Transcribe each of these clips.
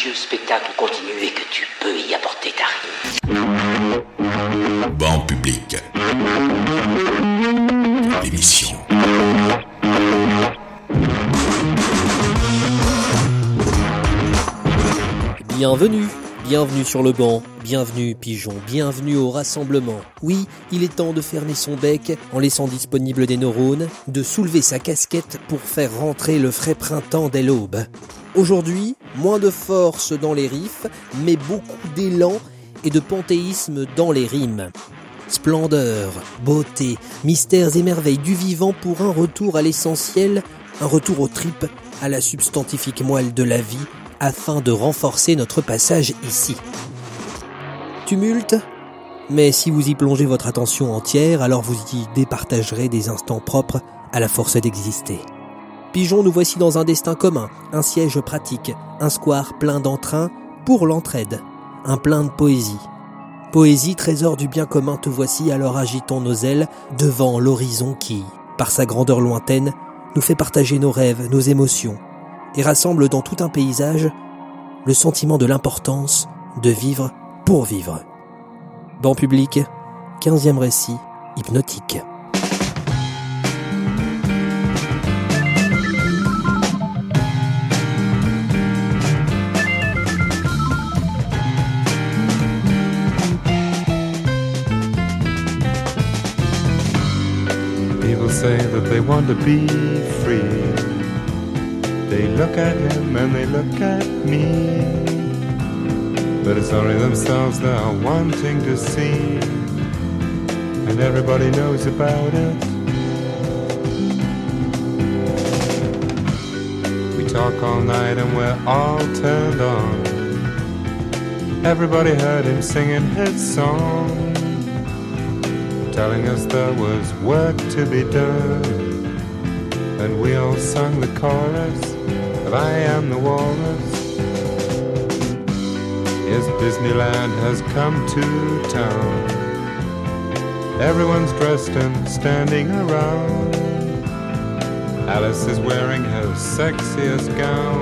prestigieux spectacle continue et que tu peux y apporter ta rime. Banc public. L'émission. Bienvenue, bienvenue sur le banc, bienvenue pigeon, bienvenue au rassemblement. Oui, il est temps de fermer son bec en laissant disponible des neurones, de soulever sa casquette pour faire rentrer le frais printemps dès l'aube. Aujourd'hui, moins de force dans les riffs, mais beaucoup d'élan et de panthéisme dans les rimes. Splendeur, beauté, mystères et merveilles du vivant pour un retour à l'essentiel, un retour aux tripes, à la substantifique moelle de la vie, afin de renforcer notre passage ici. Tumulte? Mais si vous y plongez votre attention entière, alors vous y départagerez des instants propres à la force d'exister. Pigeon, nous voici dans un destin commun, un siège pratique, un square plein d'entrain pour l'entraide, un plein de poésie. Poésie, trésor du bien commun, te voici, alors agitons nos ailes devant l'horizon qui, par sa grandeur lointaine, nous fait partager nos rêves, nos émotions, et rassemble dans tout un paysage le sentiment de l'importance de vivre pour vivre. Banc public, 15e récit, hypnotique. Say that they want to be free. They look at him and they look at me. But it's only themselves they are wanting to see. And everybody knows about it. We talk all night and we're all turned on. Everybody heard him singing his song telling us there was work to be done. And we all sung the chorus of I Am the Walrus. Yes, Disneyland has come to town. Everyone's dressed and standing around. Alice is wearing her sexiest gown,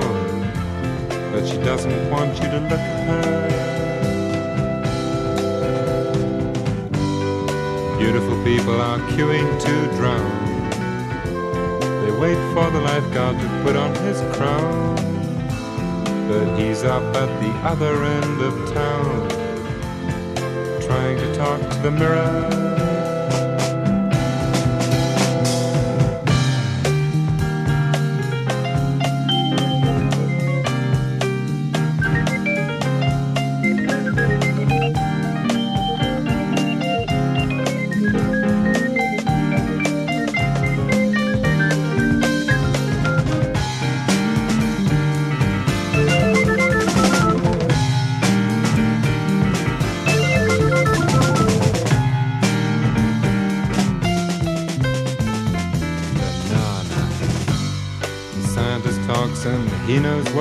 but she doesn't want you to look at her. Beautiful people are queuing to drown. They wait for the lifeguard to put on his crown. But he's up at the other end of town, trying to talk to the mirror.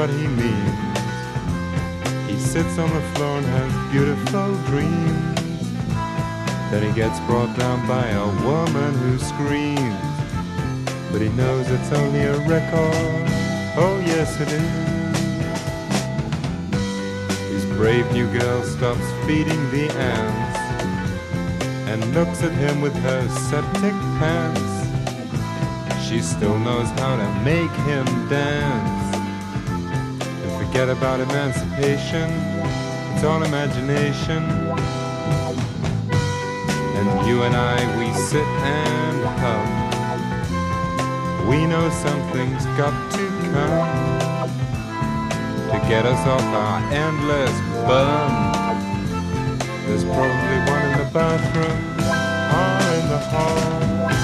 What he means. He sits on the floor and has beautiful dreams. Then he gets brought down by a woman who screams. But he knows it's only a record. Oh, yes, it is. His brave new girl stops feeding the ants and looks at him with her septic pants. She still knows how to make him dance. Forget about emancipation, it's all imagination. And you and I, we sit and hum. We know something's got to come to get us off our endless bum. There's probably one in the bathroom or in the hall.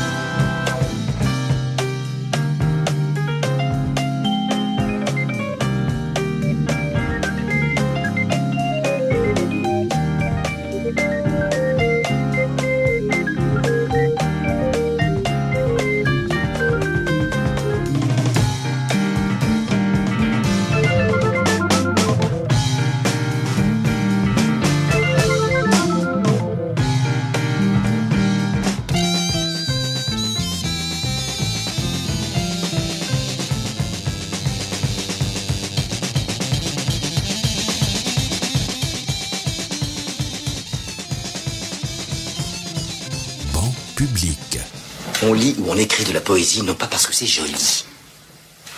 La poésie non pas parce que c'est joli.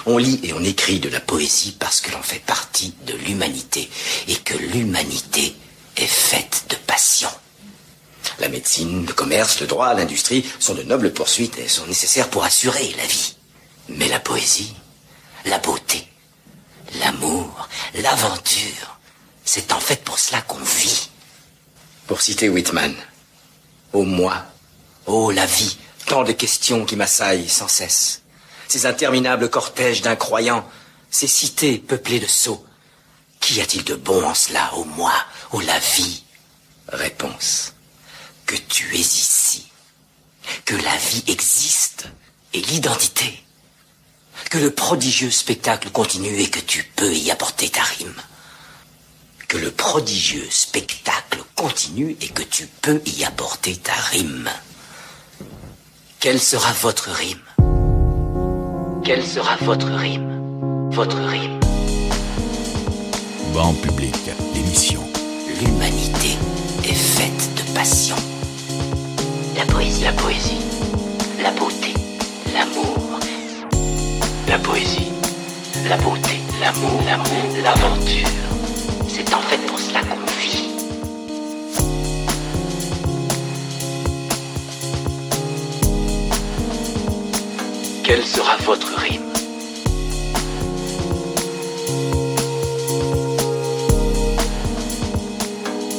On lit et on écrit de la poésie parce que l'on fait partie de l'humanité et que l'humanité est faite de passion. La médecine, le commerce, le droit, l'industrie sont de nobles poursuites et sont nécessaires pour assurer la vie. Mais la poésie, la beauté, l'amour, l'aventure, c'est en fait pour cela qu'on vit. Pour citer Whitman, ô moi, ô la vie, tant de questions qui m'assaillent sans cesse. Ces interminables cortèges d'incroyants, ces cités peuplées de sots. Qu'y a-t-il de bon en cela, ô moi, ô la vie? Réponse. Que tu es ici. Que la vie existe et l'identité. Que le prodigieux spectacle continue et que tu peux y apporter ta rime. Que le prodigieux spectacle continue et que tu peux y apporter ta rime. Quelle sera votre rime? Quelle sera votre rime? Votre rime. Banc public, l'émission. L'humanité est faite de passion. La poésie, la poésie, la beauté, l'amour. La poésie, la beauté, l'amour, l'amour, l'aventure. C'est en fait pour cela qu'on Quelle sera votre rime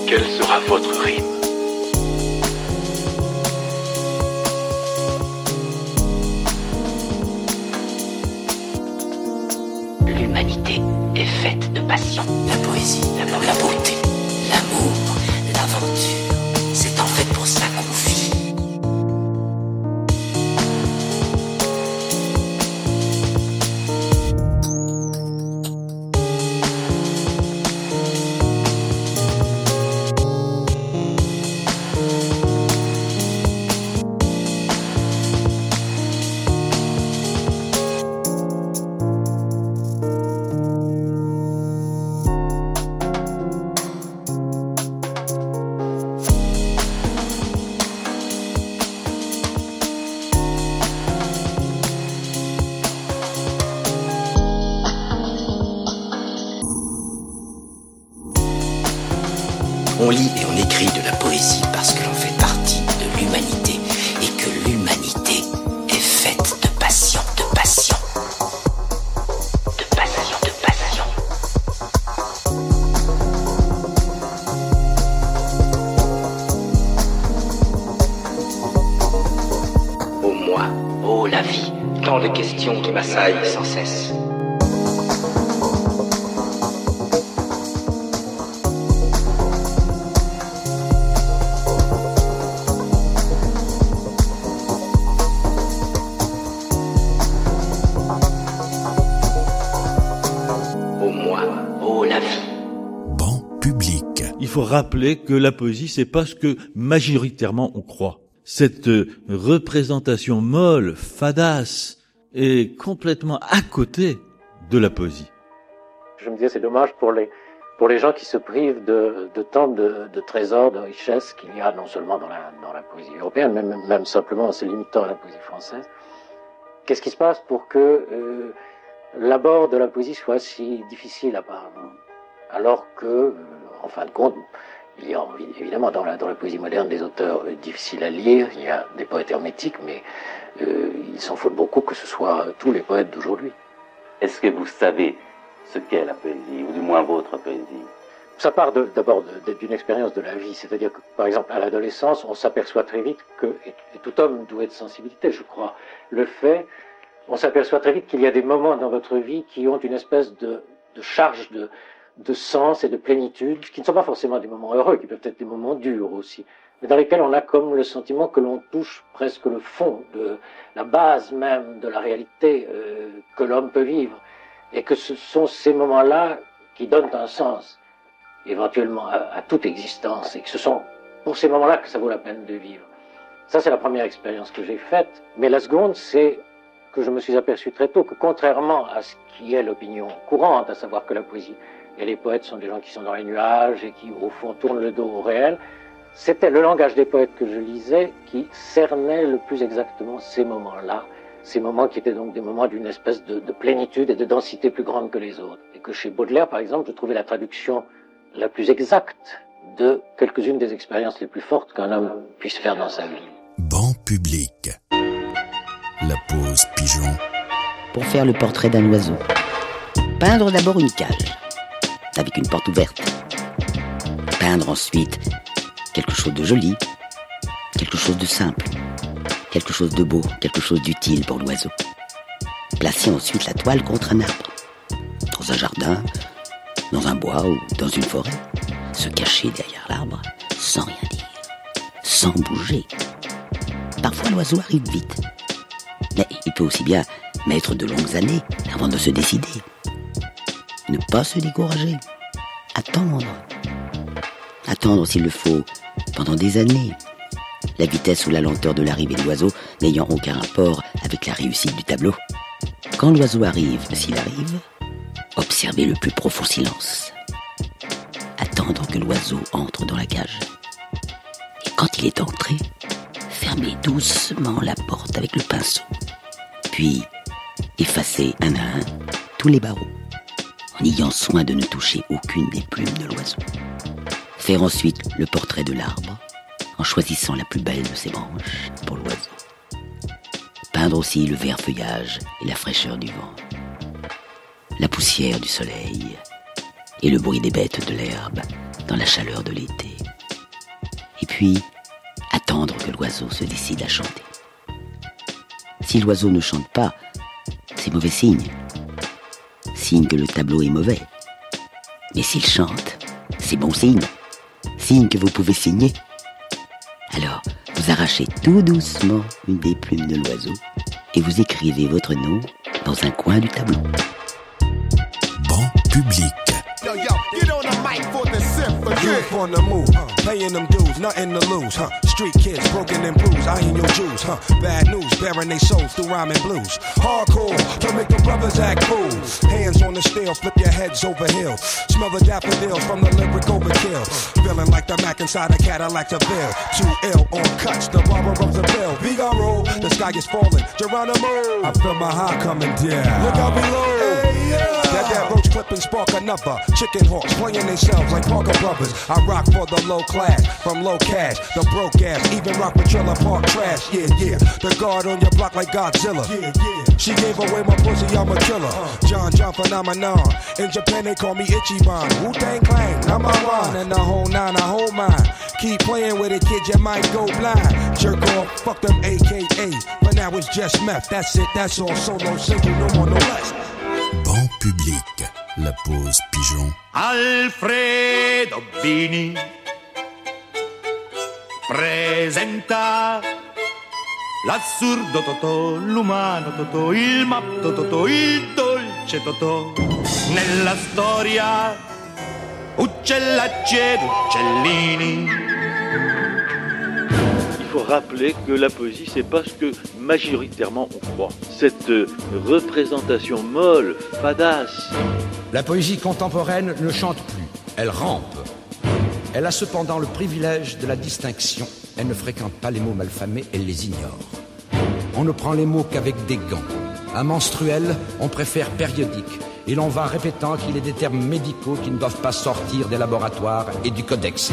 Quelle sera votre rime L'humanité est faite de passion. La poésie, la, la beauté, rappeler que la poésie, c'est pas ce que majoritairement on croit. Cette euh, représentation molle, fadasse, est complètement à côté de la poésie. Je me disais, c'est dommage pour les, pour les gens qui se privent de, de tant de, de trésors, de richesses qu'il y a non seulement dans la, dans la poésie européenne, mais même, même simplement en se limitant à la poésie française. Qu'est-ce qui se passe pour que euh, l'abord de la poésie soit si difficile apparemment? Alors que, euh, en fin de compte, il y a évidemment dans la, dans la poésie moderne des auteurs euh, difficiles à lire, il y a des poètes hermétiques, mais euh, il s'en faut beaucoup que ce soit tous les poètes d'aujourd'hui. Est-ce que vous savez ce qu'est la poésie, ou du moins votre poésie? Ça part d'abord d'une expérience de la vie, c'est-à-dire que, par exemple, à l'adolescence, on s'aperçoit très vite que, et, et tout homme doué de sensibilité, je crois, le fait, on s'aperçoit très vite qu'il y a des moments dans votre vie qui ont une espèce de, de charge de, de sens et de plénitude, qui ne sont pas forcément des moments heureux, qui peuvent être des moments durs aussi, mais dans lesquels on a comme le sentiment que l'on touche presque le fond la base même de la réalité euh, que l'homme peut vivre, et que ce sont ces moments-là qui donnent un sens éventuellement à toute existence, et que ce sont pour ces moments-là que ça vaut la peine de vivre. Ça, c'est la première expérience que j'ai faite. Mais la seconde, c'est que je me suis aperçu très tôt que contrairement à ce qui est l'opinion courante, à savoir que la poésie et les poètes sont des gens qui sont dans les nuages et qui, au fond, tournent le dos au réel, c'était le langage des poètes que je lisais qui cernait le plus exactement ces moments-là, ces moments qui étaient donc des moments d'une espèce de, de, plénitude et de densité plus grande que les autres. Et que chez Baudelaire, par exemple, je trouvais la traduction la plus exacte de quelques-unes des expériences les plus fortes qu'un homme puisse faire dans sa vie. Banc public. La pause pigeon. Pour faire le portrait d'un oiseau. Peindre d'abord une cage, avec une porte ouverte. Peindre ensuite quelque chose de joli, quelque chose de simple, quelque chose de beau, quelque chose d'utile pour l'oiseau. Placer ensuite la toile contre un arbre, dans un jardin, dans un bois ou dans une forêt. Se cacher derrière l'arbre, sans rien dire, sans bouger. Parfois l'oiseau arrive vite, mais il peut aussi bien mettre de longues années avant de se décider. Ne pas se décourager, attendre. Attendre s'il le faut, pendant des années. La vitesse ou la lenteur de l'arrivée de l'oiseau n'ayant aucun rapport avec la réussite du tableau. Quand l'oiseau arrive, s'il arrive, observez le plus profond silence. Attendre que l'oiseau entre dans la cage. Et quand il est entré, fermez doucement la porte avec le pinceau. Puis, effacez un à un tous les barreaux, en ayant soin de ne toucher aucune des plumes de l'oiseau. Faire ensuite le portrait de l'arbre, en choisissant la plus belle de ses branches pour l'oiseau. Peindre aussi le vert feuillage et la fraîcheur du vent, la poussière du soleil et le bruit des bêtes de l'herbe dans la chaleur de l'été. Et puis, attendre que l'oiseau se décide à chanter. Si l'oiseau ne chante pas, c'est mauvais signe. Signe que le tableau est mauvais. Mais s'il chante, c'est bon signe. Signe que vous pouvez signer. Alors, vous arrachez tout doucement une des plumes de l'oiseau et vous écrivez votre nom dans un coin du tableau. Banc public. Youth on the move, huh? paying them dues, nothing to lose, huh? Street kids, broken and bruised, I ain't your Jews, huh? Bad news, bearing they souls through rhyming blues. Hardcore, don't make the brothers act cool. Hands on the steel, flip your heads over hill. Smell the daffodils from the lyric overkill. Feeling like the Mac inside a Cadillac to bill. Too ill on cuts, the barber of the bill. Figaro, the sky is falling. Geronimo, I feel my heart coming down. Look out below. Hey, yeah. That roach clip and spark another. Chicken hawks playing themselves like Parker Brothers. I rock for the low class, from low cash, the broke ass, even rock with trailer park trash. Yeah, yeah. The guard on your block like Godzilla. Yeah, yeah. She gave away my pussy, I'm a killer. Uh. John John phenomenon. In Japan they call me Ichiban. Wu Tang Clan, number one, and the whole nine, I hold mine. Keep playing with it, kid, you might go blind. Jerk off, fuck them AKA. But now it's just meth. That's it, that's all. Solo single, no more, no less. Public. La pause pigeon. Alfredo Bini presenta l'assurdo Totò, l'umano Totò, il matto Totò, il dolce Totò. Nella storia uccellacci ed uccellini. Rappeler que la poésie, c'est pas ce que majoritairement on croit. Cette euh, représentation molle, fadasse, La poésie contemporaine ne chante plus, elle rampe. Elle a cependant le privilège de la distinction. Elle ne fréquente pas les mots malfamés, elle les ignore. On ne prend les mots qu'avec des gants. Un menstruel, on préfère périodique. Et l'on va répétant qu'il est des termes médicaux qui ne doivent pas sortir des laboratoires et du codex.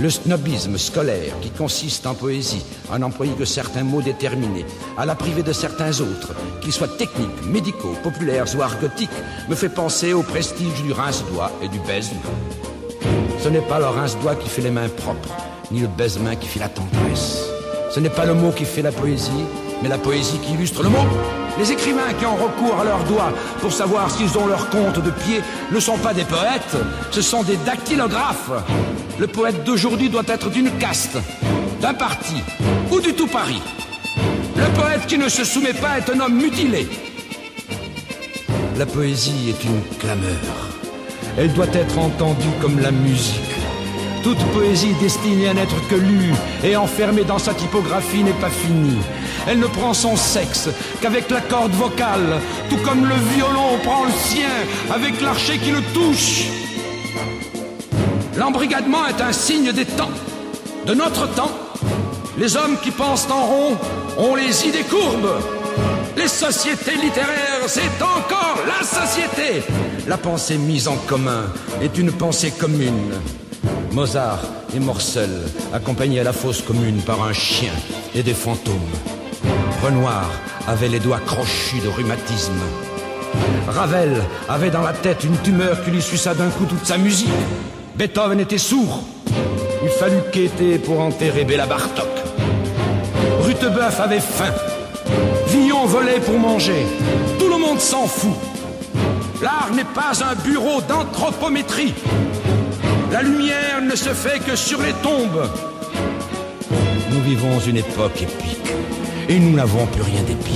Le snobisme scolaire qui consiste en poésie à n'employer que certains mots déterminés, à la priver de certains autres, qu'ils soient techniques, médicaux, populaires ou argotiques, me fait penser au prestige du rince-doigt et du baise-doigt. Ce n'est pas le rince-doigt qui fait les mains propres, ni le baise-main qui fait la tendresse. Ce n'est pas le mot qui fait la poésie, mais la poésie qui illustre le mot. Les écrivains qui ont recours à leurs doigts pour savoir s'ils ont leur compte de pied ne sont pas des poètes, ce sont des dactylographes. Le poète d'aujourd'hui doit être d'une caste, d'un parti ou du tout Paris. Le poète qui ne se soumet pas est un homme mutilé. La poésie est une clameur. Elle doit être entendue comme la musique. Toute poésie destinée à n'être que lue et enfermée dans sa typographie n'est pas finie. Elle ne prend son sexe qu'avec la corde vocale, tout comme le violon prend le sien avec l'archet qui le touche. L'embrigadement est un signe des temps. De notre temps, les hommes qui pensent en rond ont les idées courbes. Les sociétés littéraires, c'est encore la société. La pensée mise en commun est une pensée commune. Mozart et Morcel, accompagnés à la fosse commune par un chien et des fantômes. Renoir avait les doigts crochus de rhumatisme. Ravel avait dans la tête une tumeur qui lui suça d'un coup toute sa musique. Beethoven était sourd. Il fallut quêter pour enterrer Béla Bartok. Rutebeuf avait faim. Villon volait pour manger. Tout le monde s'en fout. L'art n'est pas un bureau d'anthropométrie. La lumière ne se fait que sur les tombes. Nous vivons une époque épique. Et nous n'avons plus rien d'épique.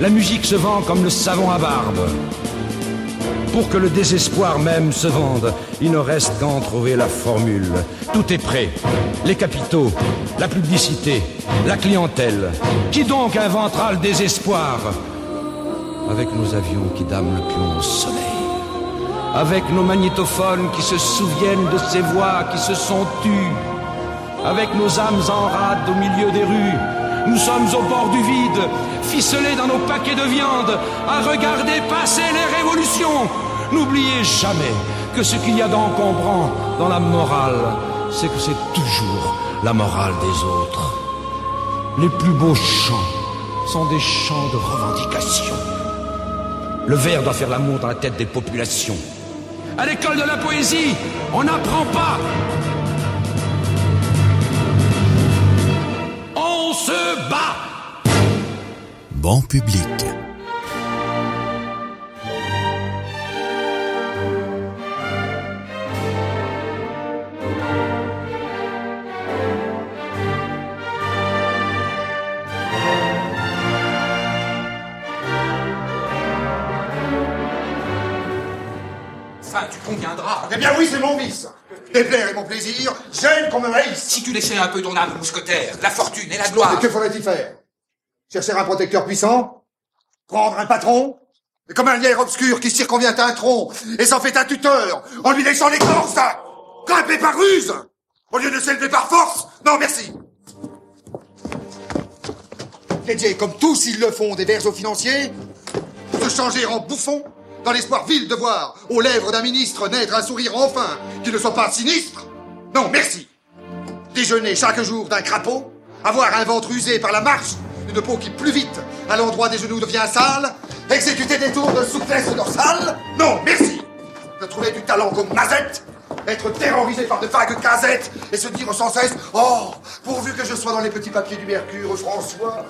La musique se vend comme le savon à barbe. Pour que le désespoir même se vende, il ne reste qu'à en trouver la formule. Tout est prêt. Les capitaux, la publicité, la clientèle. Qui donc inventera le désespoir? Avec nos avions qui dament le plomb au soleil. Avec nos magnétophones qui se souviennent de ces voix qui se sont tues. Avec nos âmes en rade au milieu des rues. Nous sommes au bord du vide, ficelés dans nos paquets de viande, à regarder passer les révolutions. N'oubliez jamais que ce qu'il y a d'encombrant dans la morale, c'est que c'est toujours la morale des autres. Les plus beaux chants sont des chants de revendication. Le verre doit faire l'amour dans la tête des populations. À l'école de la poésie, on n'apprend pas. On se bat. Banc public. Oui, c'est mon vice. Déplaire est mon plaisir, j'aime qu'on me haïsse. Si tu laissais un peu ton âme mousquetaire, la fortune et la gloire. Et que faudrait-il faire? Chercher un protecteur puissant? Prendre un patron? Et Comme un lierre obscur qui circonvient un tronc et s'en fait un tuteur en lui laissant l'écorce Grimper par ruse Au lieu de s'élever par force Non, merci Dédier, comme tous ils le font, des vers aux financiers Se changer en bouffon dans l'espoir vil de voir aux lèvres d'un ministre naître un sourire enfin qui ne soit pas sinistre Non, merci Déjeuner chaque jour d'un crapaud Avoir un ventre usé par la marche Une peau qui plus vite à l'endroit des genoux devient sale Exécuter des tours de souplesse dorsale Non, merci De trouver du talent comme Mazette être terrorisé par de vagues casettes et se dire sans cesse Oh, pourvu que je sois dans les petits papiers du Mercure, François.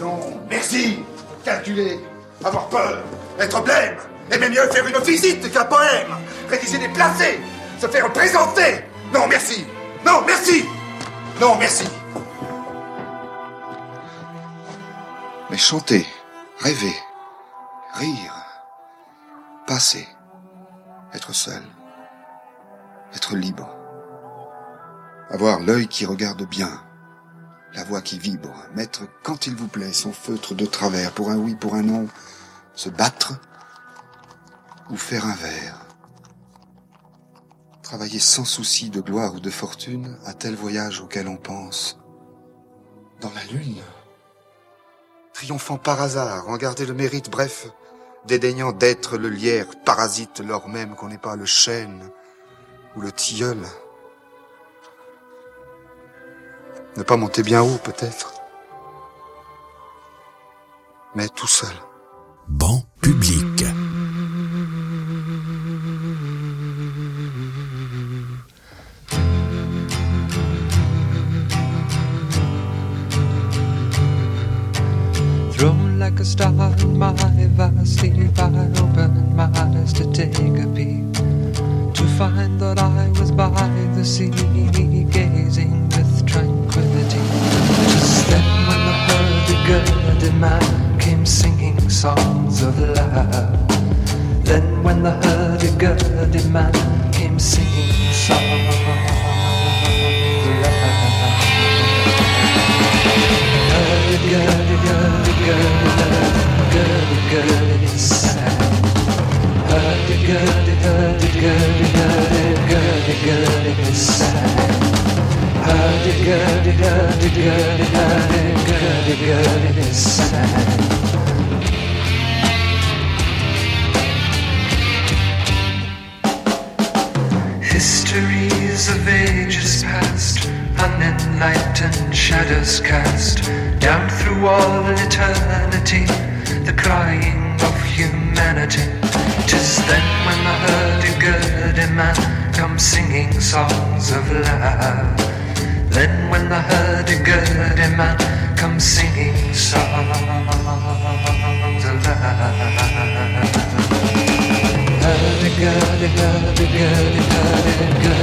Non, merci. Calculer, avoir peur, être blême, aimer mieux faire une visite qu'un poème, rédiger des placés, se faire présenter. Non, merci. Non, merci. Non, merci. Mais chanter, rêver, rire, passer, être seul, être libre, avoir l'œil qui regarde bien, la voix qui vibre, mettre quand il vous plaît son feutre de travers pour un oui, pour un non, se battre ou faire un vers. Travailler sans souci de gloire ou de fortune à tel voyage auquel on pense. Dans la lune. Triomphant par hasard, en garder le mérite, bref, dédaignant d'être le lierre parasite lors même qu'on n'est pas le chêne ou le tilleul. Ne pas monter bien haut, peut-être. Mais tout seul. Banc public. A star in my vast sleep, I opened my eyes to take a peep. To find that I was by the sea, gazing with tranquility. Just then, when the hurdy-gurdy man came singing songs of love. Then, when the hurdy-gurdy man came singing songs Histories of ages past, unenlightened shadows cast down through all eternity, the crying of humanity. Tis then when the hurdy-gurdy man comes singing songs of love. Then when the hurdy-gurdy man comes singing songs of love. Hurdy-gurdy, hurdy-gurdy, hurdy-gurdy,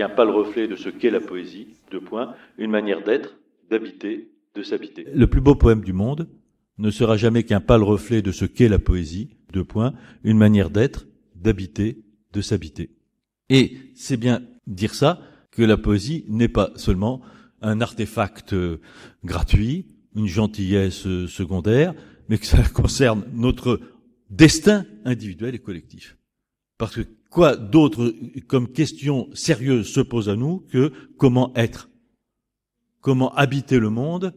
jamais qu'un pâle reflet de ce qu'est la poésie, deux points, une manière d'être, d'habiter, de s'habiter. Le plus beau poème du monde ne sera jamais qu'un pâle reflet de ce qu'est la poésie, deux points, une manière d'être, d'habiter, de s'habiter. Et c'est bien dire ça que la poésie n'est pas seulement un artefact euh, gratuit, une gentillesse euh, secondaire, mais que ça concerne notre destin individuel et collectif. Parce que quoi d'autre comme question sérieuse se pose à nous que comment être? Comment habiter le monde,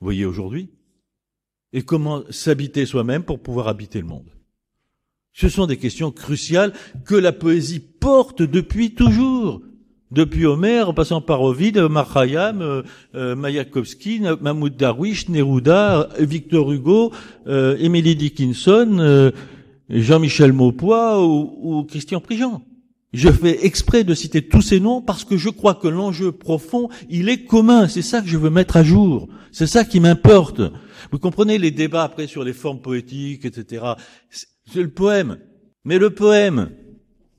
vous voyez aujourd'hui, et comment s'habiter soi-même pour pouvoir habiter le monde? Ce sont des questions cruciales que la poésie porte depuis toujours. Depuis Homère, en passant par Ovid, Omar Khayyam, euh, euh, Mayakovsky, Mahmoud Darwish, Neruda, Victor Hugo, Emily Dickinson, euh, Jean-Michel Maupoy ou, ou Christian Prigent. Je fais exprès de citer tous ces noms parce que je crois que l'enjeu profond, il est commun. C'est ça que je veux mettre à jour. C'est ça qui m'importe. Vous comprenez les débats après sur les formes poétiques, etc. C'est le poème. Mais le poème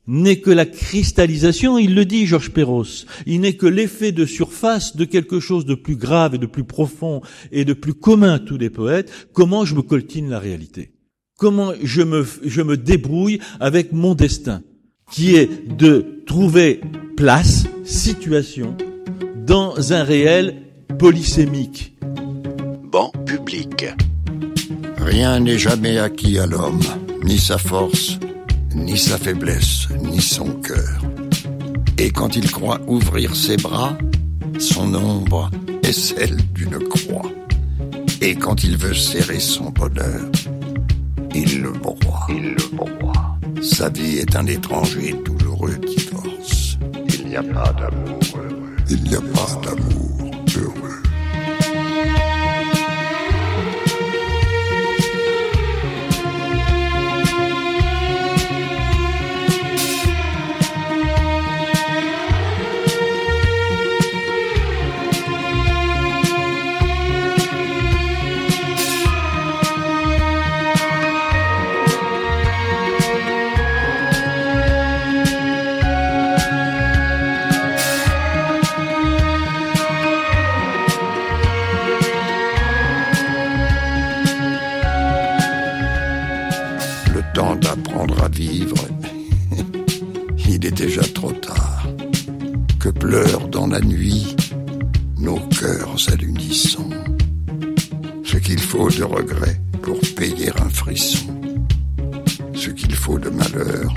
n'est que la cristallisation, il le dit Georges Perros, il n'est que l'effet de surface de quelque chose de plus grave et de plus profond et de plus commun à tous les poètes. Comment je me coltine la réalité? Comment je me, je me débrouille avec mon destin qui est de trouver place, situation, dans un réel polysémique. Banc public. Rien n'est jamais acquis à l'homme, ni sa force, ni sa faiblesse, ni son cœur. Et quand il croit ouvrir ses bras, son ombre est celle d'une croix. Et quand il veut serrer son bonheur, le broie. Il le broie. Sa vie est un étrange et douloureux divorce. Il n'y a pas d'amour heureux. Il n'y a pas d'amour déjà trop tard, que pleurent dans la nuit nos cœurs à ce qu'il faut de regret pour payer un frisson, ce qu'il faut de malheur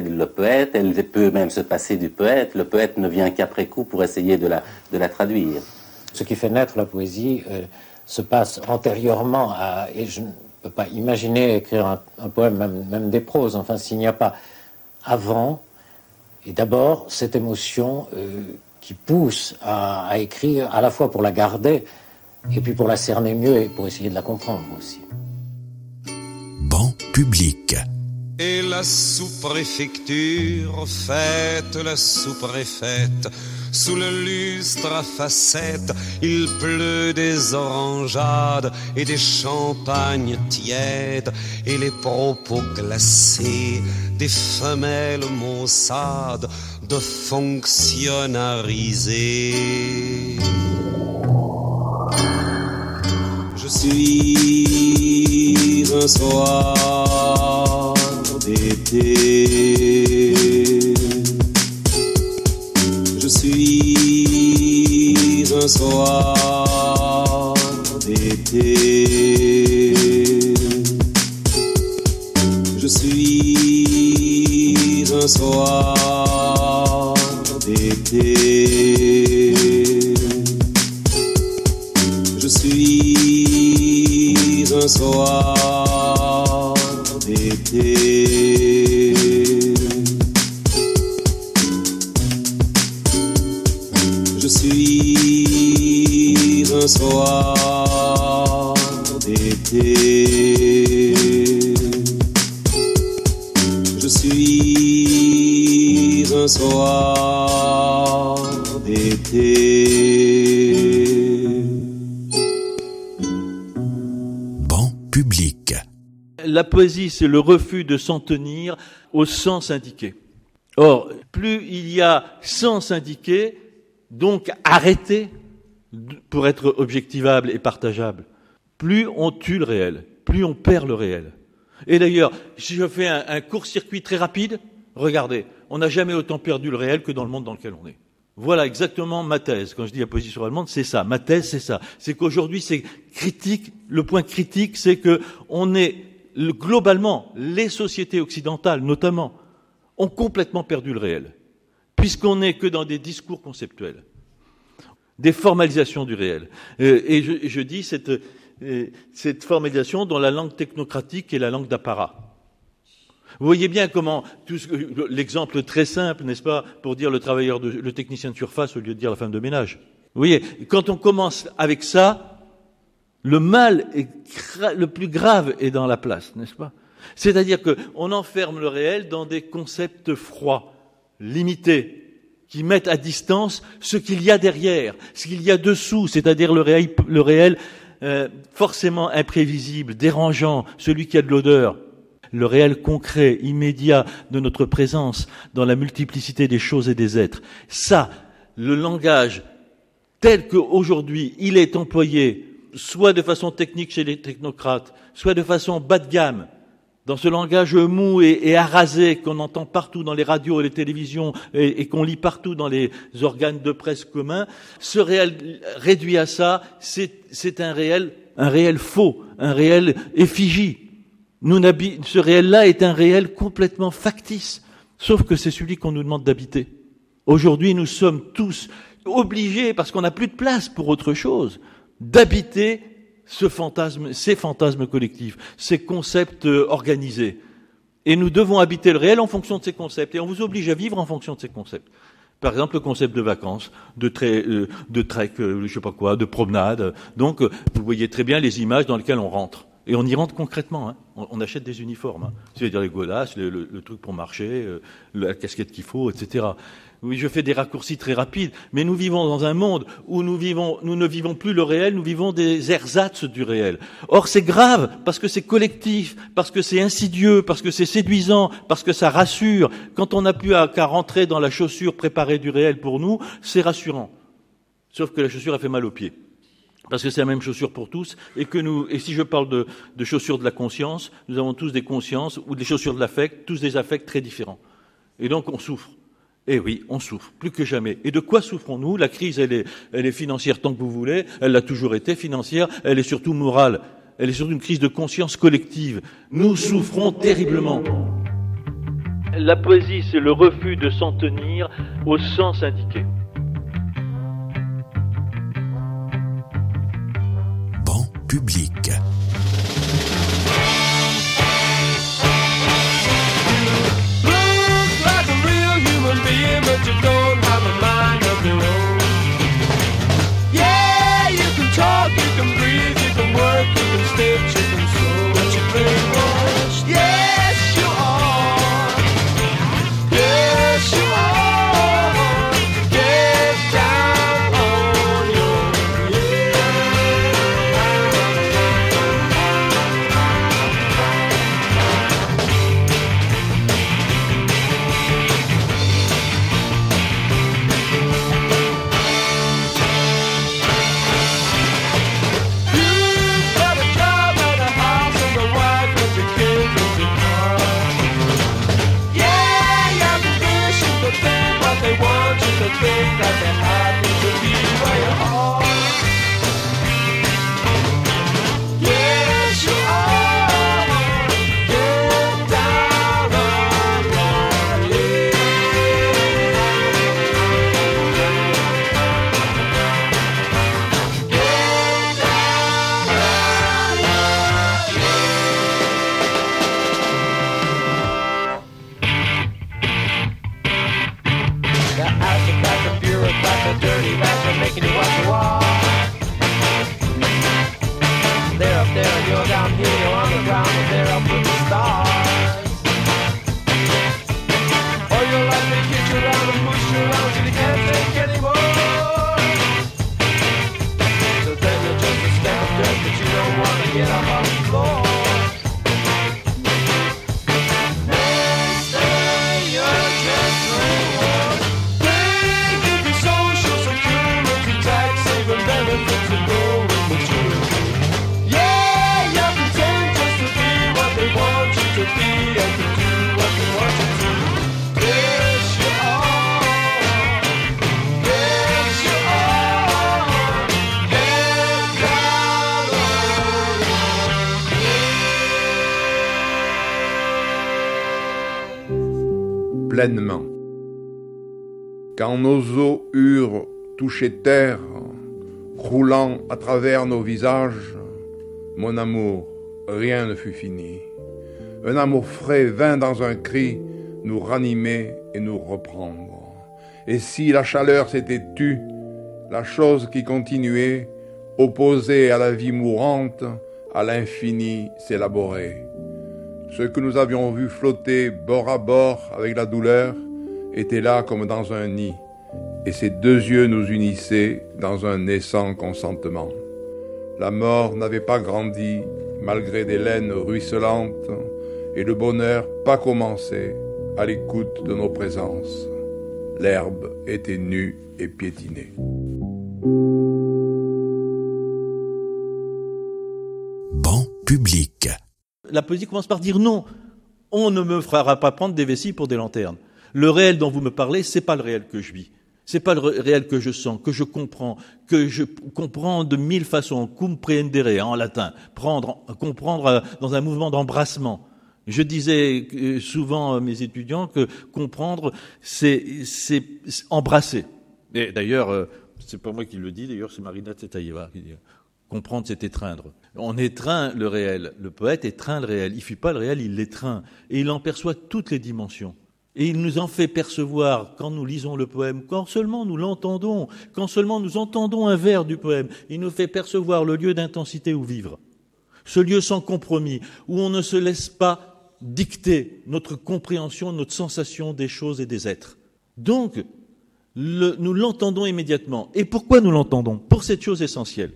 précède le poète, elle peut même se passer du poète. Le poète ne vient qu'après coup pour essayer de la, de la traduire. Ce qui fait naître la poésie euh, se passe antérieurement à. Et je ne peux pas imaginer écrire un, un poème, même, même des proses, enfin, s'il n'y a pas avant, et d'abord, cette émotion euh, qui pousse à, à écrire, à la fois pour la garder, et puis pour la cerner mieux et pour essayer de la comprendre aussi. Banc public. Et la sous-préfecture fête la sous-préfète. Sous le lustre à facettes, il pleut des orangeades et des champagnes tièdes et les propos glacés des femelles maussades de fonctionnariser. Je suis un soir Je suis un soir d'été. Je suis un soir La poésie, c'est le refus de s'en tenir au sens indiqué. Or, plus il y a sens indiqué, donc arrêté pour être objectivable et partageable, plus on tue le réel, plus on perd le réel. Et d'ailleurs, si je fais un, court-circuit très rapide, regardez, on n'a jamais autant perdu le réel que dans le monde dans lequel on est. Voilà exactement ma thèse. Quand je dis la position allemande, c'est ça. Ma thèse, c'est ça. C'est qu'aujourd'hui, c'est critique. Le point critique, c'est que on est globalement, les sociétés occidentales, notamment, ont complètement perdu le réel, puisqu'on n'est que dans des discours conceptuels, des formalisations du réel. Euh, et je, je dis cette, euh, cette formalisation dans la langue technocratique et la langue d'apparat. Vous voyez bien comment tout l'exemple très simple, n'est-ce pas, pour dire le travailleur, de, le technicien de surface au lieu de dire la femme de ménage. Vous voyez, quand on commence avec ça, le mal est le plus grave est dans la place, n'est-ce pas? C'est-à-dire qu'on enferme le réel dans des concepts froids, limités, qui mettent à distance ce qu'il y a derrière, ce qu'il y a dessous, c'est-à-dire le réel, le réel euh, forcément imprévisible, dérangeant, celui qui a de l'odeur. Le réel concret, immédiat de notre présence dans la multiplicité des choses et des êtres. Ça, le langage tel qu'aujourd'hui il est employé, soit de façon technique chez les technocrates, soit de façon bas de gamme, dans ce langage mou et, et arasé qu'on entend partout dans les radios et les télévisions et, qu'on lit partout dans les organes de presse communs, ce réel réduit à ça, c'est un réel, un réel faux, un réel effigie. Nous ce réel-là est un réel complètement factice, sauf que c'est celui qu'on nous demande d'habiter. Aujourd'hui, nous sommes tous obligés, parce qu'on n'a plus de place pour autre chose, d'habiter ce fantasme, ces fantasmes collectifs, ces concepts euh, organisés. Et nous devons habiter le réel en fonction de ces concepts. Et on vous oblige à vivre en fonction de ces concepts. Par exemple, le concept de vacances, de, euh, trek, euh, je sais pas quoi, de promenade. Donc, vous voyez très bien les images dans lesquelles on rentre. Et on y rentre concrètement. Hein. On, achète des uniformes. Hein. C'est-à-dire les godasses, le, truc pour marcher, la casquette qu'il faut, etc. Oui, je fais des raccourcis très rapides, mais nous vivons dans un monde où nous vivons, nous ne vivons plus le réel, nous vivons des ersatz du réel. Or, c'est grave parce que c'est collectif, parce que c'est insidieux, parce que c'est séduisant, parce que ça rassure. Quand on n'a plus qu'à rentrer dans la chaussure préparée du réel pour nous, c'est rassurant. Sauf que la chaussure a fait mal aux pieds. Parce que c'est la même chaussure pour tous, et que nous, et si je parle de chaussures de la conscience, nous avons tous des consciences, ou des chaussures de l'affect, tous des affects très différents. Et donc on souffre. Eh oui, on souffre, plus que jamais. Et de quoi souffrons-nous? La crise, elle est, elle est financière tant que vous voulez, elle l'a toujours été financière, elle est surtout morale, elle est surtout une crise de conscience collective. Nous souffrons terriblement. La poésie, c'est le refus de s'en tenir au sens indiqué. Public. Terre, croulant à travers nos visages, mon amour, rien ne fut fini. Un amour frais vint dans un cri nous ranimer et nous reprendre. Et si la chaleur s'était tue, la chose qui continuait, opposée à la vie mourante, à l'infini s'élaborait. Ce que nous avions vu flotter bord à bord avec la douleur était là comme dans un nid, et ces deux yeux nous unissaient dans un naissant consentement. La mort n'avait pas grandi malgré des laines ruisselantes, et le bonheur pas commencé à l'écoute de nos présences. L'herbe était nue et piétinée. Banc public. La poésie commence par dire non. On ne me fera pas prendre des vessies pour des lanternes. Le réel dont vous me parlez, c'est pas le réel que je vis. C'est pas le réel que je sens, que je comprends, que je comprends de mille façons. Cum prehendere en latin, prendre, comprendre euh, dans un mouvement d'embrassement. Je disais souvent à mes étudiants que comprendre, c'est c'est embrasser. Et d'ailleurs, euh, c'est pas moi qui le dis. D'ailleurs, c'est Marina Tsetaïeva qui dit. Comprendre, c'est étreindre. On étreint le réel. Le poète étreint le réel. Il fuit pas le réel, il l'étreint. Et il en perçoit toutes les dimensions. Et il nous en fait percevoir, quand nous lisons le poème, quand seulement nous l'entendons, quand seulement nous entendons un vers du poème, il nous fait percevoir le lieu d'intensité où vivre. Ce lieu sans compromis, où on ne se laisse pas dicter notre compréhension, notre sensation des choses et des êtres. Donc, nous l'entendons immédiatement. Et pourquoi nous l'entendons Pour cette chose essentielle.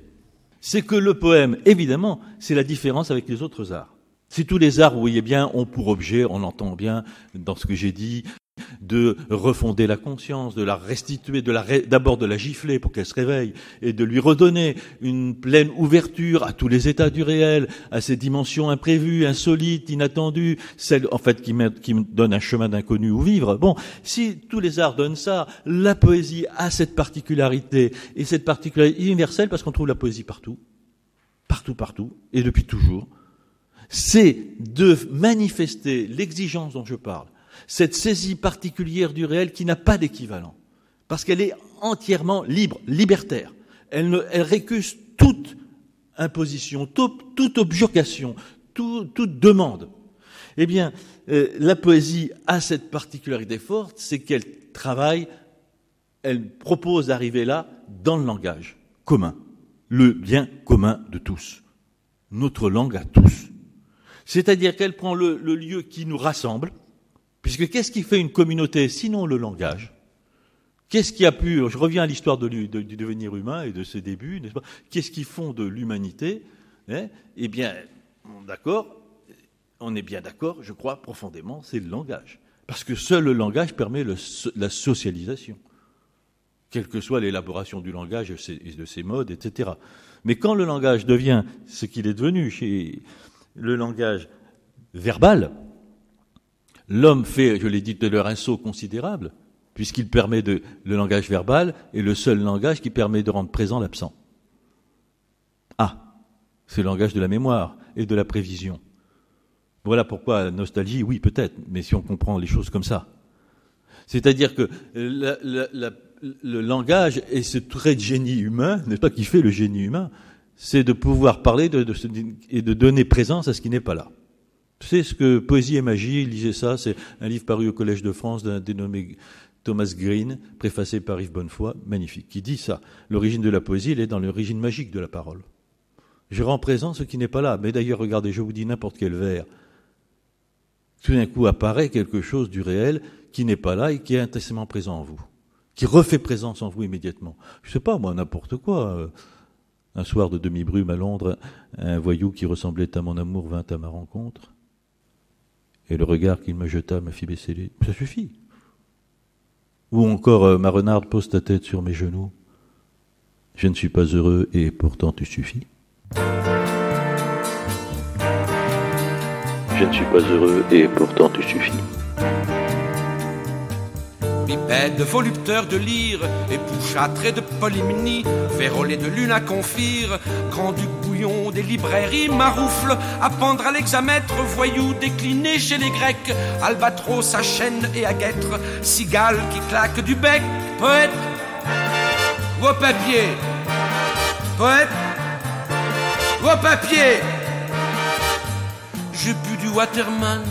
C'est que le poème, évidemment, c'est la différence avec les autres arts. Si tous les arts, vous voyez bien, ont pour objet, on l'entend bien dans ce que j'ai dit, de refonder la conscience, de la restituer, de la d'abord de la gifler pour qu'elle se réveille et de lui redonner une pleine ouverture à tous les états du réel, à ces dimensions imprévues, insolites, inattendues, celles en fait qui me, qui donnent un chemin d'inconnu où vivre. Bon, si tous les arts donnent ça, la poésie a cette particularité et cette particularité universelle parce qu'on trouve la poésie partout, partout, partout et depuis toujours. C'est de manifester l'exigence dont je parle cette saisie particulière du réel qui n'a pas d'équivalent, parce qu'elle est entièrement libre, libertaire. Elle, ne, récuse toute imposition, toute, toute objurgation, tout, toute demande. Eh bien, euh, la poésie a cette particularité forte, c'est qu'elle travaille, elle propose d'arriver là dans le langage commun, le bien commun de tous, notre langue à tous. C'est-à-dire qu'elle prend le, le lieu qui nous rassemble, Puisque qu'est-ce qui fait une communauté sinon le langage? Qu'est-ce qui a pu, je reviens à l'histoire du devenir humain et de ses débuts, n'est-ce pas? Qu'est-ce qui font de l'humanité? Hein? Eh bien, d'accord, on est bien d'accord, je crois profondément, c'est le langage. Parce que seul le langage permet le, la socialisation, quelle que soit l'élaboration du langage et de ses modes, etc. Mais quand le langage devient ce qu'il est devenu, chez le langage verbal, L'homme fait, je l'ai dit à l'heure, un saut considérable, puisqu'il permet de, le langage verbal est le seul langage qui permet de rendre présent l'absent. Ah, c'est le langage de la mémoire et de la prévision. Voilà pourquoi la nostalgie, oui, peut-être, mais si on comprend les choses comme ça. C'est-à-dire que la, le langage est ce trait de génie humain, n'est-ce pas, qui fait le génie humain, c'est de pouvoir parler de, de, et de donner présence à ce qui n'est pas là. C'est ce que Poésie et magie, lisez ça, c'est un livre paru au Collège de France d'un dénommé Thomas Green, préfacé par Yves Bonnefoy, magnifique, qui dit ça. L'origine de la poésie, elle est dans l'origine magique de la parole. Je rends présent ce qui n'est pas là. Mais d'ailleurs, regardez, je vous dis n'importe quel vers. Tout d'un coup apparaît quelque chose du réel qui n'est pas là et qui est intensément présent en vous, qui refait présence en vous immédiatement. Je sais pas, moi, n'importe quoi. Un soir de demi-brume à Londres, un voyou qui ressemblait à mon amour vint à ma rencontre et le regard qu'il me jeta me fit baisser les... Ça suffit. Ou encore, euh, ma renarde pose ta tête sur mes genoux. Je ne suis pas heureux et pourtant tu suffis. Je ne suis pas heureux et pourtant tu suffis. Bipède, volupteur de lyre, épouchâtré de polymnie, vérolé de lune à confire, grand-duc bouillon des librairies, maroufle, à pendre à l'examètre, voyou décliné chez les Grecs, albatros à chaîne et à guêtre, cigale qui claque du bec, poète, vos papiers, poète, vos papiers. j'ai bu du Waterman,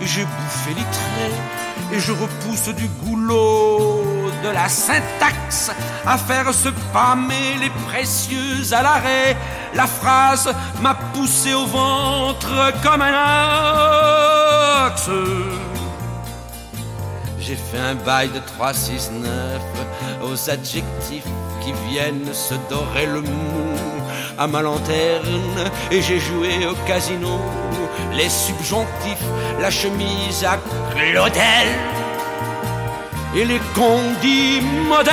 j'ai bouffé l'itré, et je repousse du goulot de la syntaxe à faire se pâmer les précieux à l'arrêt. La phrase m'a poussé au ventre comme un axe. J'ai fait un bail de 3, 6, 9 aux adjectifs qui viennent se dorer le mou à ma lanterne et j'ai joué au casino les subjonctifs, la chemise à Claudel et les condits modernes.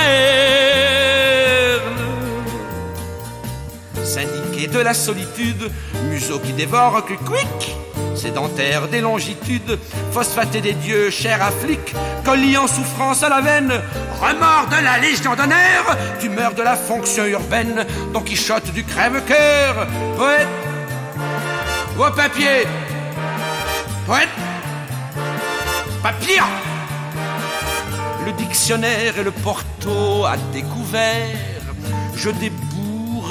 Syndiqué de la solitude, museau qui dévore quick, sédentaire des longitudes, phosphaté des dieux, cher à flic, en souffrance à la veine, remords de la légion d'honneur, tumeur de la fonction urbaine, Don Quichotte du crève-cœur, poète, au papier, poète, papier, le dictionnaire et le porto à découvert, je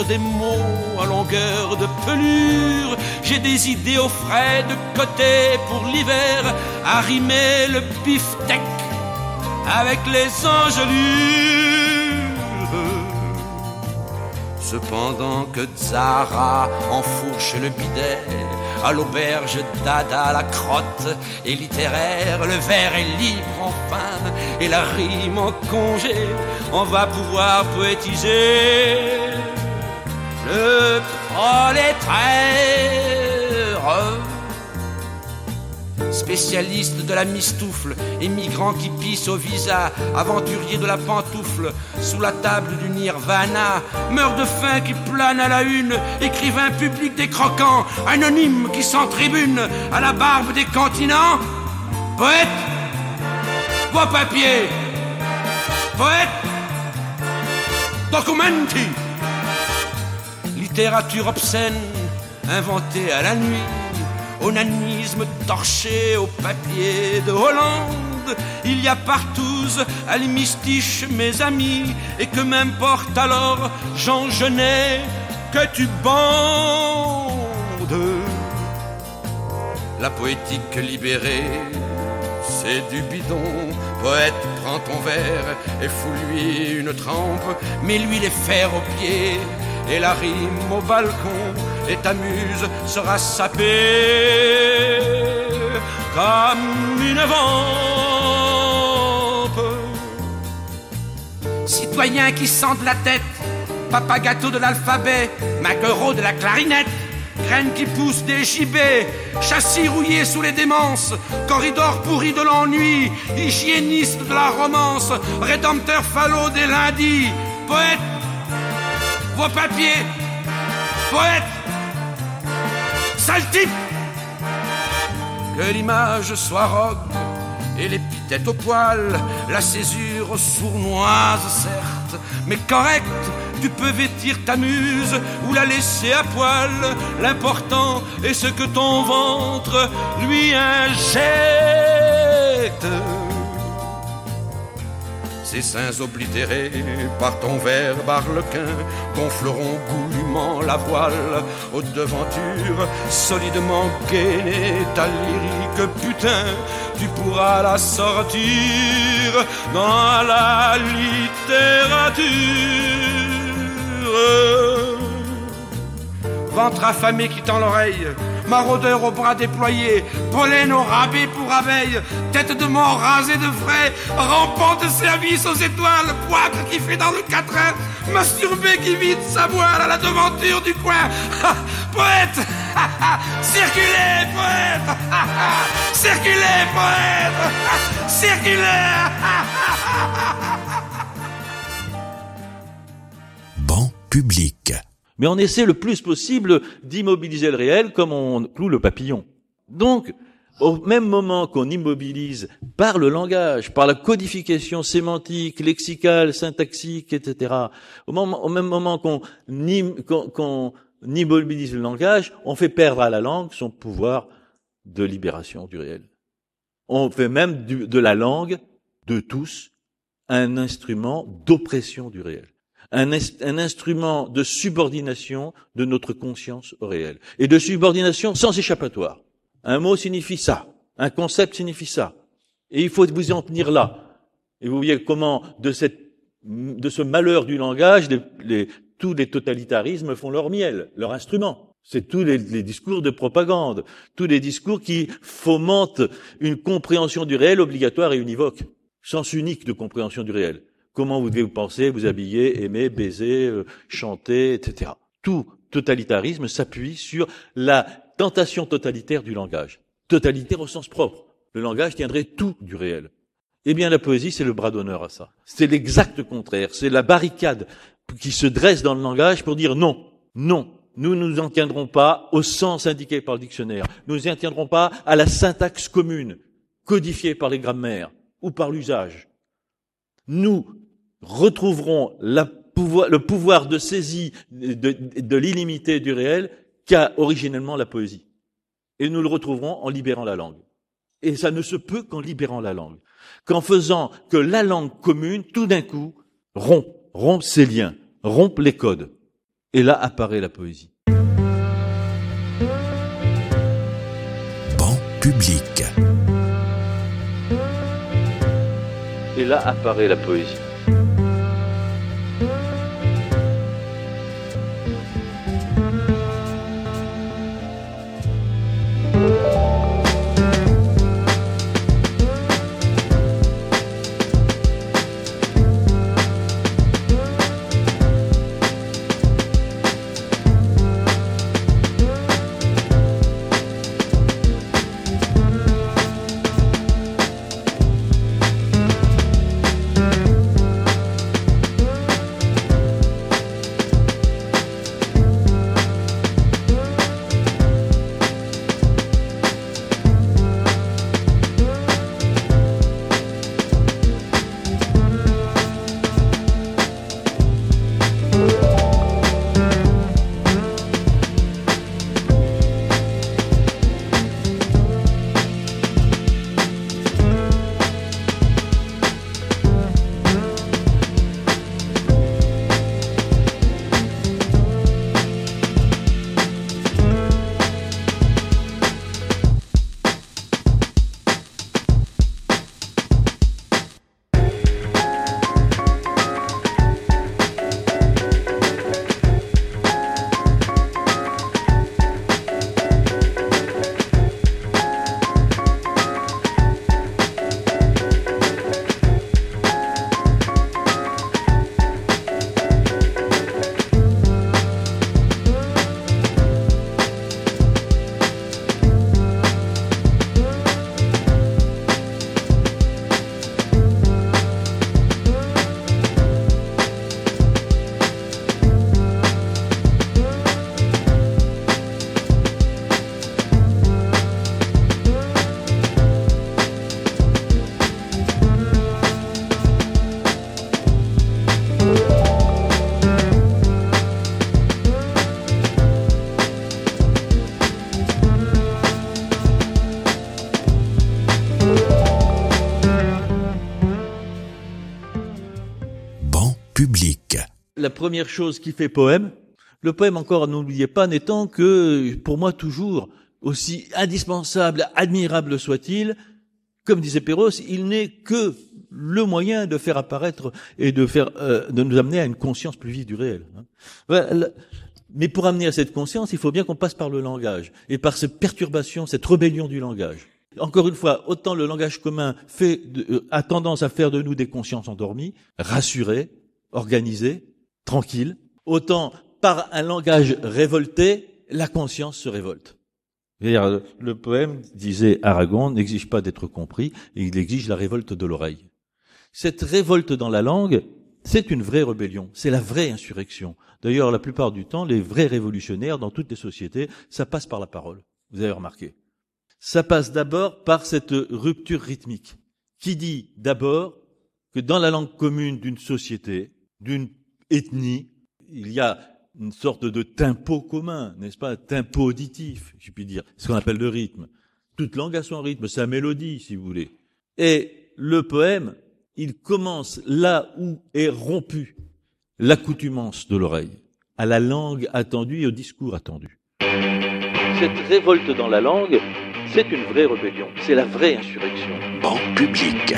des mots à longueur de pelure, j'ai des idées au frais de côté pour l'hiver, à rimer le beefsteak avec les engelures. Cependant que Zara enfourche le bidet, à l'auberge Dada la crotte est littéraire, le verre est libre enfin, et la rime en congé, on va pouvoir poétiser le prolétaire. Spécialiste de la mistoufle, émigrant qui pisse au visa, aventurier de la pantoufle, sous la table du nirvana, meurt de faim qui plane à la une, écrivain public des croquants, anonyme qui s'en-tribune à la barbe des continents, poète, voix papier, poète, documenti, littérature obscène, inventée à la nuit, onanisme torché au papier de Hollande. Il y a partout à mes amis, et que m'importe alors, Jean Genet, que tu bandes. La poétique libérée, c'est du bidon. Poète, prends ton verre et fous-lui une trempe, mets-lui les fers aux pieds et la rime au balcon, et ta muse sera sapée comme une vampe. Citoyen qui sent la tête, papa gâteau de l'alphabet, maquereau de la clarinette, graines qui poussent des gibets, châssis rouillé sous les démences, corridor pourri de l'ennui, hygiéniste de la romance, rédempteur falot des lundis, poète vos papiers, poète, sale type, que l'image soit rogue et l'épithète au poil, la césure sournoise certes, mais correcte, tu peux vêtir ta muse ou la laisser à poil, l'important est ce que ton ventre lui injecte seins oblitérés par ton verbe arlequin gonfleront goulûment la voile aux devantures, solidement gainé ta lyrique putain, tu pourras la sortir dans la littérature. Ventre affamé qui tend l'oreille, maraudeur aux bras déployés, pollen au rabais pour abeille, tête de mort rasée de frais, rampant de service aux étoiles, poivre qui fait dans le quatrain, masturbé qui vide sa voile à la devanture du coin. poète Circulez, poète Circulez, poète Circulez Banc public. Mais on essaie le plus possible d'immobiliser le réel comme on cloue le papillon. Donc, au même moment qu'on immobilise par le langage, par la codification sémantique, lexicale, syntaxique, etc., au, même moment qu'on im- qu'on- qu'on immobilise le langage, on fait perdre à la langue son pouvoir de libération du réel. On fait même de la langue, de tous, un instrument d'oppression du réel un, ins- un instrument de subordination de notre conscience au réel et de subordination sans échappatoire. Un mot signifie ça. Un concept signifie ça. Et il faut vous en tenir là. Et vous voyez comment de cette, de ce malheur du langage, tous les totalitarismes font leur miel, leur instrument. C'est tous les, discours de propagande, tous les discours qui fomentent une compréhension du réel obligatoire et univoque, sens unique de compréhension du réel. Comment vous devez vous penser, vous habiller, aimer, baiser, euh, chanter, etc. Tout totalitarisme s'appuie sur la tentation totalitaire du langage. Totalitaire au sens propre. Le langage tiendrait tout du réel. Eh bien, la poésie, c'est le bras d'honneur à ça. C'est l'exact contraire. C'est la barricade qui se dresse dans le langage pour dire non, non, nous ne nous en tiendrons pas au sens indiqué par le dictionnaire. Nous ne nous en tiendrons pas à la syntaxe commune, codifiée par les grammaires ou par l'usage. Nous retrouverons la pouvoir, le pouvoir de saisie de, de, de l'illimité du réel qu'a originellement la poésie. Et nous le retrouverons en libérant la langue. Et ça ne se peut qu'en libérant la langue. Qu'en faisant que la langue commune, tout d'un coup, rompt, rompt ses liens, rompt les codes. Et là apparaît la poésie. Banc public. Et là apparaît la poésie. La première chose qui fait poème, le poème encore, n'oubliez pas, n'étant que, pour moi toujours, aussi indispensable, admirable soit-il, comme disait Perros, il n'est que le moyen de faire apparaître et de faire, euh, de nous amener à une conscience plus vive du réel. Hein. Mais pour amener à cette conscience, il faut bien qu'on passe par le langage et par cette perturbation, cette rébellion du langage. Encore une fois, autant le langage commun fait euh, a tendance à faire de nous des consciences endormies, rassurées, organisées, tranquilles, autant par un langage révolté, la conscience se révolte. Le poème, disait Aragon, n'exige pas d'être compris, il exige la révolte de l'oreille. Cette révolte dans la langue, c'est une vraie rébellion, c'est la vraie insurrection. D'ailleurs, la plupart du temps, les vrais révolutionnaires dans toutes les sociétés, ça passe par la parole. Vous avez remarqué. Ça passe d'abord par cette rupture rythmique, qui dit d'abord que dans la langue commune d'une société, d'une ethnie, il y a une sorte de tempo commun, n'est-ce pas, un tempo auditif, je puis dire, ce qu'on appelle le rythme. Toute langue a son rythme, sa mélodie, si vous voulez. Et le poème, il commence là où est rompue l'accoutumance de l'oreille, à la langue attendue et au discours attendu. Cette révolte dans la langue C'est une vraie rébellion, c'est la vraie insurrection. Banc public.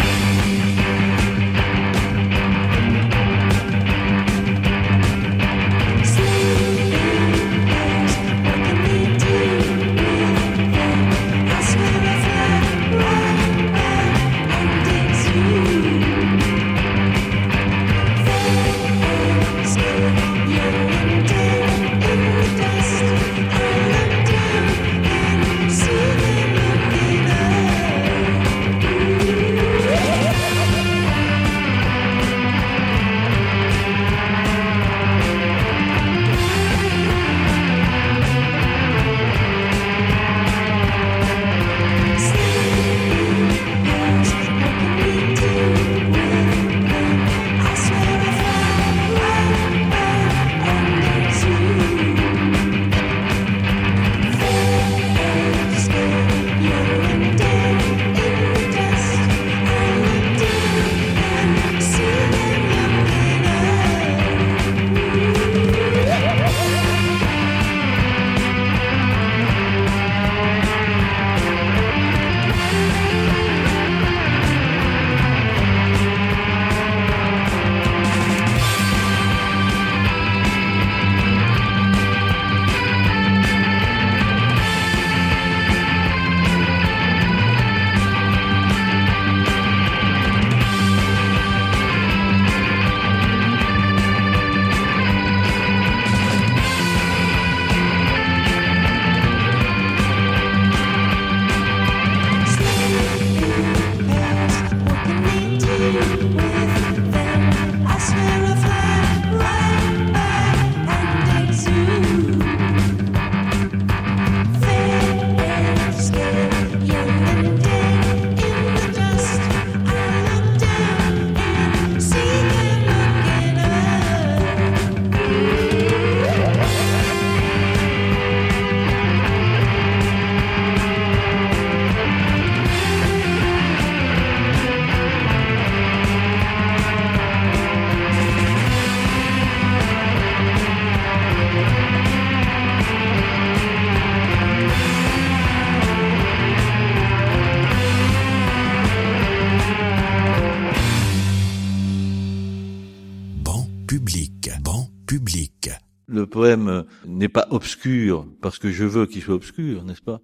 Poème n'est pas obscur parce que je veux qu'il soit obscur, n'est-ce pas?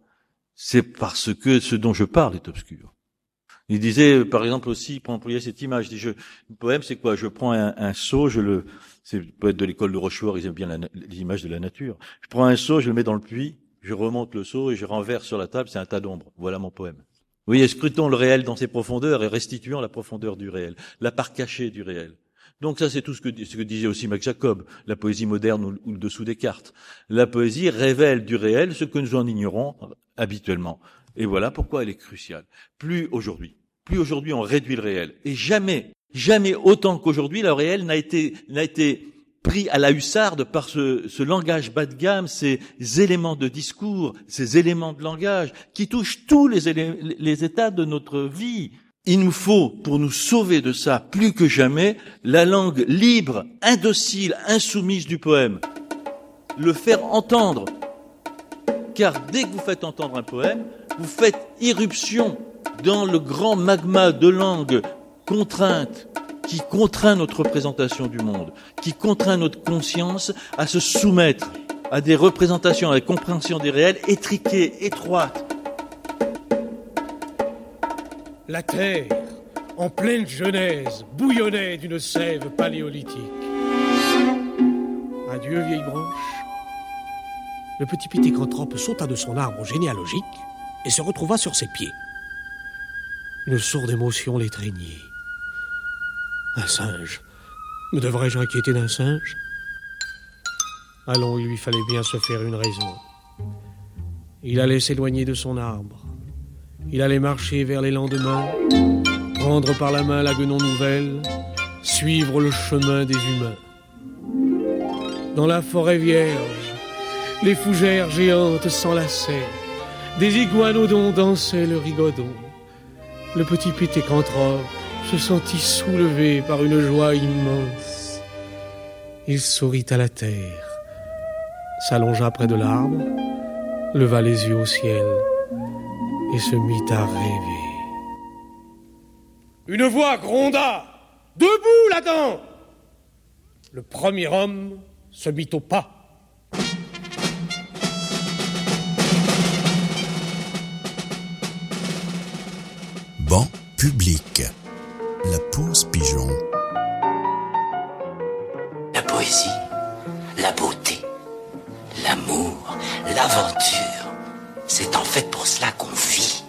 C'est parce que ce dont je parle est obscur. Il disait, par exemple aussi, pour employer cette image, je, le poème c'est quoi? Je prends un, un seau, je le, c'est le poète de l'école de Rochefort, ils aiment bien images de la nature. Je prends un seau, je le mets dans le puits, je remonte le seau et je renverse sur la table, c'est un tas d'ombre. Voilà mon poème. Vous voyez, scrutons le réel dans ses profondeurs et restituons la profondeur du réel, la part cachée du réel. Donc ça, c'est tout ce que, disait aussi Max Jacob, la poésie moderne ou, le dessous des cartes. La poésie révèle du réel ce que nous en ignorons habituellement. Et voilà pourquoi elle est cruciale. Plus aujourd'hui, plus aujourd'hui on réduit le réel. Et jamais, jamais autant qu'aujourd'hui, le réel n'a été, n'a été pris à la hussarde par ce, langage bas de gamme, ces éléments de discours, ces éléments de langage qui touchent tous les états de notre vie. Il nous faut, pour nous sauver de ça, plus que jamais, la langue libre, indocile, insoumise du poème. Le faire entendre. Car dès que vous faites entendre un poème, vous faites irruption dans le grand magma de langue contrainte qui contraint notre représentation du monde, qui contraint notre conscience à se soumettre à des représentations, à la compréhension des réels étriquées, étroites. La terre, en pleine genèse, bouillonnait d'une sève paléolithique. Adieu, vieille branche. Le petit pitécanthrope sauta de son arbre généalogique et se retrouva sur ses pieds. Une sourde émotion l'étreignit. Un singe. Me devrais-je inquiéter d'un singe? Allons, il lui fallait bien se faire une raison. Il allait s'éloigner de son arbre. Il allait marcher vers les lendemains, prendre par la main la guenon nouvelle, suivre le chemin des humains. Dans la forêt vierge, les fougères géantes s'enlaçaient, des iguanodons dansaient le rigodon. Le petit pitécanthrope se sentit soulevé par une joie immense. Il sourit à la terre, s'allongea près de l'arbre, leva les yeux au ciel et se mit à rêver. Une voix gronda Debout là-dedans Le premier homme se mit au pas. Banc public. La pause pigeon. La poésie, la beauté, l'amour, l'aventure, c'est en fait pour cela qu'on vit.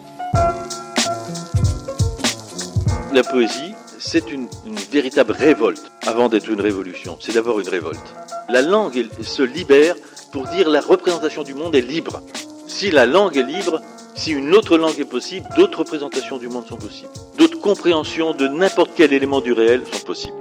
La poésie, c'est une, véritable révolte avant d'être une révolution. C'est d'abord une révolte. La langue se libère pour dire la représentation du monde est libre. Si la langue est libre, si une autre langue est possible, d'autres représentations du monde sont possibles. D'autres compréhensions de n'importe quel élément du réel sont possibles.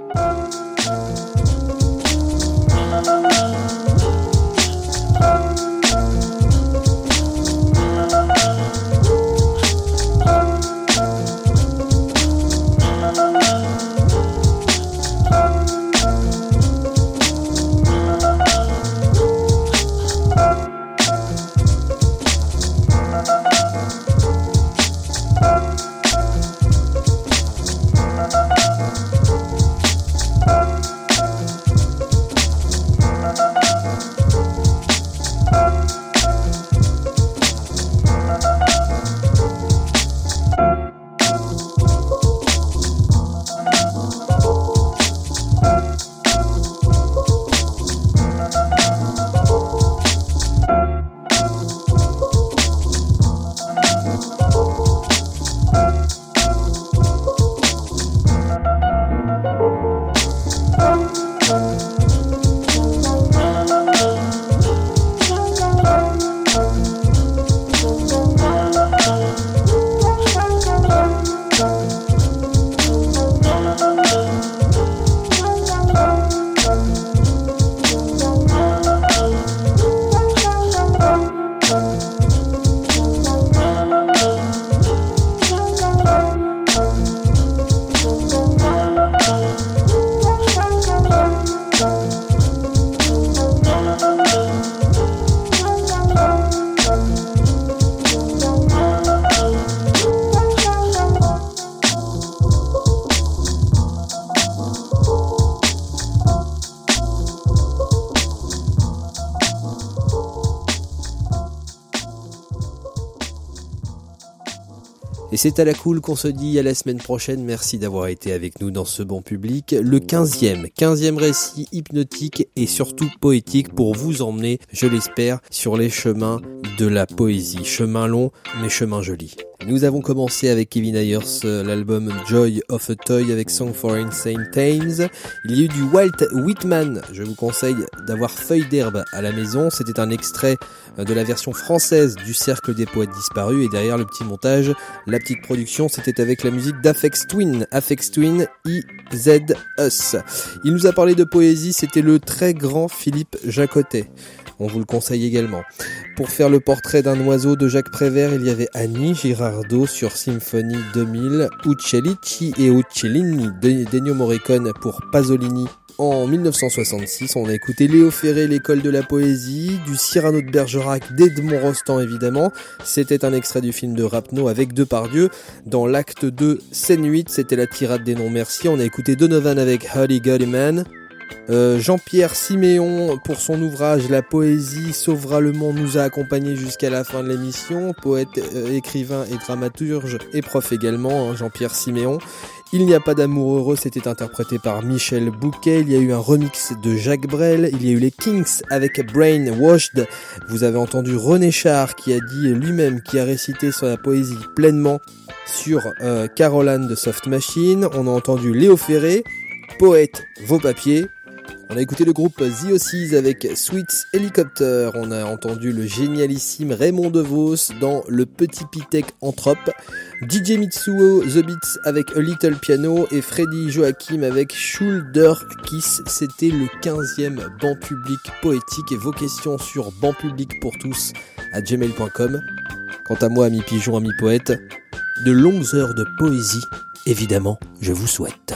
Et c'est à la cool qu'on se dit à la semaine prochaine. Merci d'avoir été avec nous dans ce bon public. Le 15e, 15e récit hypnotique et surtout poétique pour vous emmener, je l'espère, sur les chemins de la poésie. Chemin long, mais chemin joli. Nous avons commencé avec Kevin Ayers euh, l'album Joy of a Toy avec Song for Insane Times. Il y a eu du Walt Whitman. Je vous conseille d'avoir Feuille d'herbe à la maison. C'était un extrait de la version française du Cercle des poètes disparus et derrière le petit montage, la petite production, c'était avec la musique d'Afex Twin. Afex Twin, IZ Us. Il nous a parlé de poésie, c'était le très grand Philippe Jacotet. On vous le conseille également. Pour faire le portrait d'un oiseau de Jacques Prévert, il y avait Annie Girardot sur Symphonie 2000, Uccellicci et Uccellini d'Ennio Morricone pour Pasolini en 1966, on a écouté Léo Ferré, l'école de la poésie, du Cyrano de Bergerac, d'Edmond Rostand évidemment. C'était un extrait du film de Rapno avec Depardieu. Dans l'acte 2, scène 8, c'était la tirade des noms merci. On a écouté Donovan avec Holly Golly Man. Euh, Jean-Pierre Siméon, pour son ouvrage La poésie sauvera le monde, nous a accompagnés jusqu'à la fin de l'émission. Poète, euh, écrivain et dramaturge et prof également, hein, Jean-Pierre Siméon. Il n'y a pas d'amour heureux, c'était interprété par Michel Bouquet. Il y a eu un remix de Jacques Brel. Il y a eu les Kings avec Brain Washed. Vous avez entendu René Char qui a dit lui-même, qui a récité sur la poésie pleinement sur euh, Caroline de Soft Machine. On a entendu Léo Ferré, poète, vos papiers. On a écouté le groupe The Ossies avec Sweets Helicopter. On a entendu le génialissime Raymond DeVos dans Le Petit Pitek Anthrope. DJ Mitsuo The Beats avec A Little Piano et Freddy Joachim avec Shoulder Kiss. C'était le 15e banc public poétique et vos questions sur banc public pour tous à gmail.com. Quant à moi, ami pigeon, ami poète, de longues heures de poésie, évidemment, je vous souhaite.